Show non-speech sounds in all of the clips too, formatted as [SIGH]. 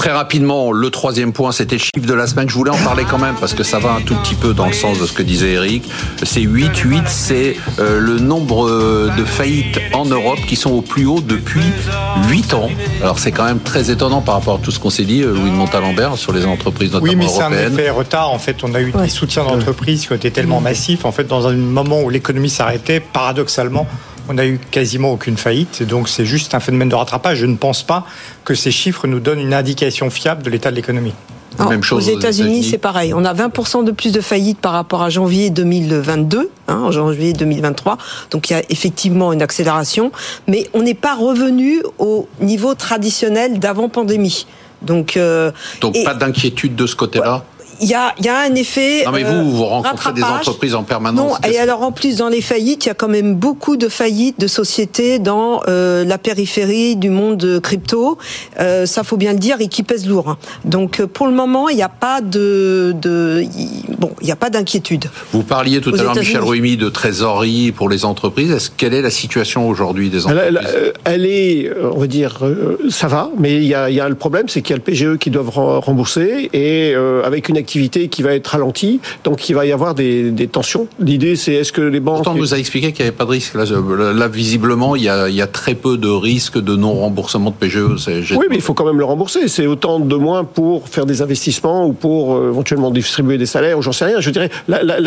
Très rapidement, le troisième point, c'était le chiffre de la semaine. Je voulais en parler quand même parce que ça va un tout petit peu dans le sens de ce que disait Eric. C'est 8, 8, c'est euh, le nombre de faillites en Europe qui sont au plus haut depuis 8 ans. Alors c'est quand même très étonnant par rapport à tout ce qu'on s'est dit, euh, Louis de Montalembert, sur les entreprises notamment Oui, mais c'est un européennes. effet retard. En fait, on a eu des soutiens d'entreprises qui ont été tellement massifs. En fait, dans un moment où l'économie s'arrêtait, paradoxalement, on n'a eu quasiment aucune faillite. Donc, c'est juste un phénomène de rattrapage. Je ne pense pas que ces chiffres nous donnent une indication fiable de l'état de l'économie. Alors, Même chose aux États-Unis, États-Unis. c'est pareil. On a 20% de plus de faillites par rapport à janvier 2022, hein, en janvier 2023. Donc il y a effectivement une accélération, mais on n'est pas revenu au niveau traditionnel d'avant pandémie. Donc, euh, Donc et pas d'inquiétude de ce côté-là? Il y a, il y a un effet. Non mais euh, vous, vous rencontrez des rattrapage. entreprises en Non, permanence. et alors en plus dans les faillites, il y a quand même beaucoup de faillites de sociétés dans euh, la périphérie du monde crypto. Euh, ça faut bien le dire et qui pèsent lourd. hein. Donc euh, pour le moment, il n'y a pas de, bon, il n'y a pas d'inquiétude. Vous parliez tout à l'heure. Michel Rouimi, de trésorerie pour les entreprises. Est-ce quelle est la situation aujourd'hui des entreprises elle- euh, elle est, euh, on va dire, euh, ça va, mais il y a, il y a le problème, c'est qu'il y a le PGE qui doivent rembourser et euh, avec une activité qui va être ralentie, donc il va y avoir des, des tensions. L'idée, c'est est-ce que les banques Pourtant, on nous a expliqué qu'il n'y avait pas de risque. Là, là, visiblement, il y, a, il y a très peu de risques de non-remboursement de PGE. Oui, mais il faut quand même le rembourser. C'est autant de moins pour faire des investissements ou pour euh, éventuellement distribuer des salaires ou j'en sais rien. Je dirais,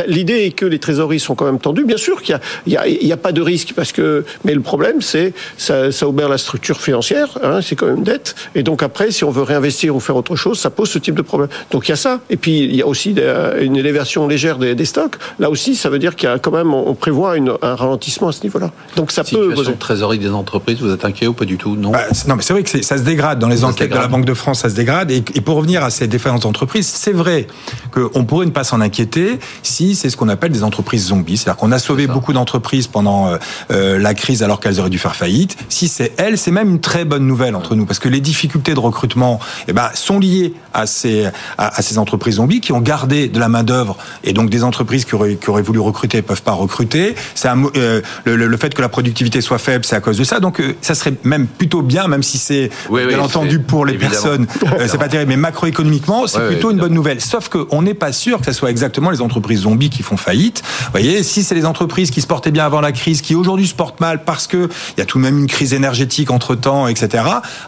l'idée est que les trésoreries sont quand même tendues. Bien sûr qu'il y a, a, a pas de risque parce que, mais le problème, c'est ça, ça obère la structure financière. Hein, c'est quand même dette. Et donc après, si on veut réinvestir ou faire autre chose, ça pose ce type de problème. Donc il y a ça. Et puis il y a aussi euh, une élévation légère des, des stocks. Là aussi, ça veut dire qu'il y a quand même, on prévoit une- un ralentissement à ce niveau-là. Donc ça peut Situation poser. de trésorerie des entreprises, vous êtes inquiet ou pas du tout? Non. Bah, non, mais c'est vrai que c'est- ça se dégrade dans les Ça enquêtes de la Banque de France, ça se dégrade. Et, et pour revenir à ces différentes entreprises, c'est vrai qu'on pourrait ne pas s'en inquiéter si c'est ce qu'on appelle des entreprises zombies. C'est-à-dire qu'on a sauvé beaucoup d'entreprises pendant euh, euh, la crise alors qu'elles auraient dû faire faillite. Si c'est elles, c'est même une très bonne nouvelle entre nous parce que les difficultés de recrutement, eh ben, sont liées à ces à, à ces entreprises zombies qui ont gardé de la main d'œuvre et donc des entreprises qui auraient, qui auraient voulu recruter ne peuvent pas recruter. C'est euh, le, fait que la productivité soit faible, c'est à cause de ça. Donc euh, ça serait même plutôt bien, même si c'est Oui, oui, bien entendu pour les évidemment. personnes, euh, c'est pas terrible, mais macroéconomiquement, c'est plutôt une bonne nouvelle. Sauf qu'on n'est pas sûr que ce soit exactement les entreprises zombies qui font faillite. Vous voyez, si c'est les entreprises qui se portaient bien avant la crise, qui aujourd'hui se portent mal parce que il y a tout de même une crise énergétique entre temps, etc.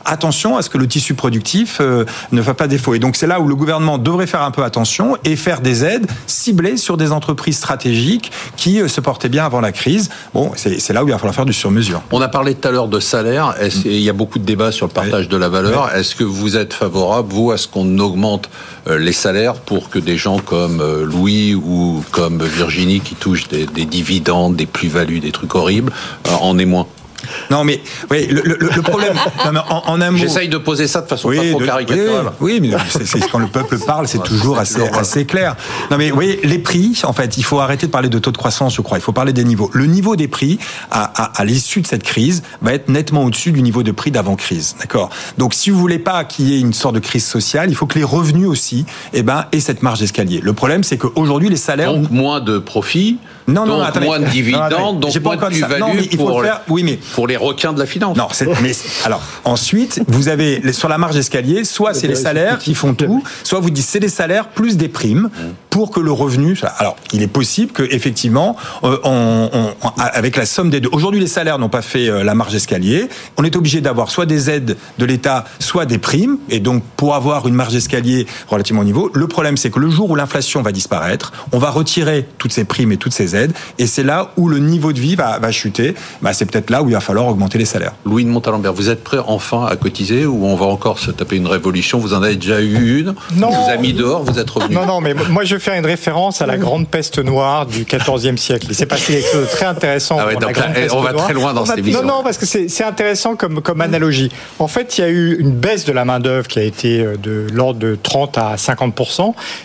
Attention à ce que le tissu productif euh, ne fasse pas défaut. Et donc c'est là où le gouvernement devrait faire un peu attention et faire des aides ciblées sur des entreprises stratégiques qui euh, se portaient bien avant la crise. Bon, c'est là où il va falloir faire du sur-mesure. On a parlé tout à l'heure de salaire. Et il y a beaucoup de débats sur le partage de la valeur? Est-ce que vous êtes favorable, vous, à ce qu'on augmente euh, les salaires pour que des gens comme euh, Louis ou comme Virginie, qui touchent des, des dividendes, des plus-values, des trucs horribles, en aient moins? Non, mais oui, le, le- le problème, [LAUGHS] non, mais en, en un mot. J'essaye de poser ça de façon pas trop de- caricaturale. oui, oui, mais c'est- c'est- quand le peuple parle, c'est Ouais, toujours c'est assez, toujours, voilà. assez clair. Non, mais vous voyez, les prix, en fait, il faut arrêter de parler de taux de croissance, je crois. Il faut parler des niveaux. Le niveau des prix, à, à, à l'issue de cette crise, va être nettement au-dessus du niveau de prix d'avant-crise. D'accord? Donc, si vous voulez pas qu'il y ait une sorte de crise sociale, il faut que les revenus aussi, eh ben, aient cette marge d'escalier. Le problème, c'est qu'aujourd'hui, les salaires. Donc moins de profits, Non, non, donc attendez. moins de Non, dividendes, attendez. donc J'ai pas moins de. Non, plus-value mais il faut pour, le faire. Oui, mais pour les requins de la finance. non, c'est- mais alors ensuite, vous avez les- sur la marge d'escalier, soit c'est les salaires qui font tout, soit vous dites c'est les salaires plus des primes pour que le revenu. Alors, il est possible que effectivement, euh, on, on- avec la somme des deux. Aujourd'hui, les salaires n'ont pas fait euh, la marge d'escalier. On est obligé d'avoir soit des aides de l'État, soit des primes, et donc pour avoir une marge d'escalier relativement au niveau. Le problème, c'est que le jour où l'inflation va disparaître, on va retirer toutes ces primes et toutes ces aides, et c'est là où le niveau de vie va, va chuter. Bah, c'est peut-être là où il va falloir augmenter les salaires. Louis de Montalembert, vous êtes prêt enfin à cotiser ou on va encore se taper une révolution? Vous en avez déjà eu une? Non. On vous a mis dehors, vous êtes revenu. Non, non, mais moi je faire une référence à la grande peste noire du XIVe siècle. Il s'est passé quelque chose de très intéressant. Ah ouais, pendant la donc là, grande peste on va noire. très loin dans cette émission. Non, non, parce que c'est intéressant comme, comme analogie. En fait, il y a eu une baisse de la main-d'œuvre qui a été euh, de l'ordre de 30 à 50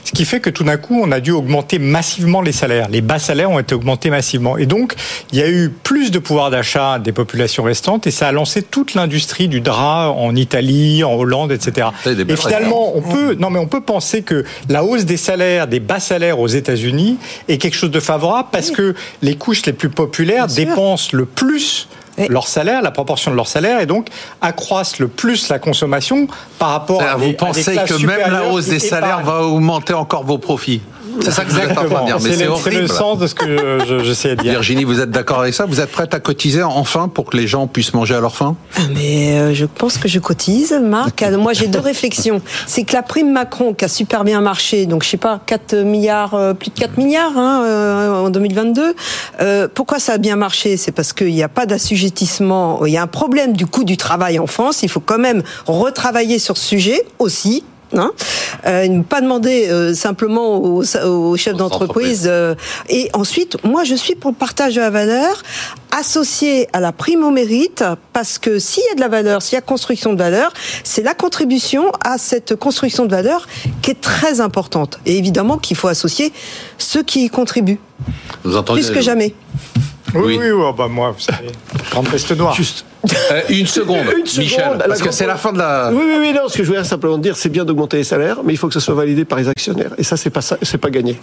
ce qui fait que tout d'un coup, on a dû augmenter massivement les salaires. Les bas salaires ont été augmentés massivement. Et donc, il y a eu plus de pouvoir d'achat des populations restantes et ça a lancé toute l'industrie du drap en Italie, en Hollande, etc. Et finalement, on peut, non, mais on peut penser que la hausse des salaires, des bas salaires aux États-Unis est quelque chose de favorable parce que les couches les plus populaires Bien sûr. dépensent le plus leur salaire, la proportion de leur salaire, et donc accroissent le plus la consommation par rapport à. Vous pensez que même la hausse des salaires va augmenter encore vos profits? C'est ça que vous êtes en train de dire, mais c'est horrible. C'est le sens de ce que j'essaie de dire. Virginie, vous êtes d'accord avec ça? Vous êtes prête à cotiser enfin pour que les gens puissent manger à leur faim? Mais euh, je pense que je cotise, Marc. Moi, j'ai deux réflexions. [LAUGHS] C'est que la prime Macron, qui a super bien marché, donc je sais pas, 4 milliards, euh, plus de 4 milliards hein, euh, en 2022. pourquoi ça a bien marché? C'est parce qu'il n'y a pas d'assujettissement. Il y a un problème du coût du travail en France. Il faut quand même retravailler sur ce sujet aussi Hein euh, pas demander euh, simplement aux, aux chefs d'entreprise. Euh, et ensuite, moi, je suis pour le partage de la valeur associé à la prime au mérite, parce que s'il y a de la valeur, s'il y a construction de valeur, c'est la contribution à cette construction de valeur qui est très importante. Et évidemment qu'il faut associer ceux qui y contribuent. Vous entendez Plus que jamais. Oui, oui, oui, oh, bah moi, vous savez, grande peste noire. Juste. Euh, une seconde, [LAUGHS] Michel, parce que c'est la fin de la. Oui, oui, oui, non, ce que je voulais simplement dire, c'est bien d'augmenter les salaires, mais il faut que ce soit validé par les actionnaires. Et ça, c'est pas ça, c'est pas gagné.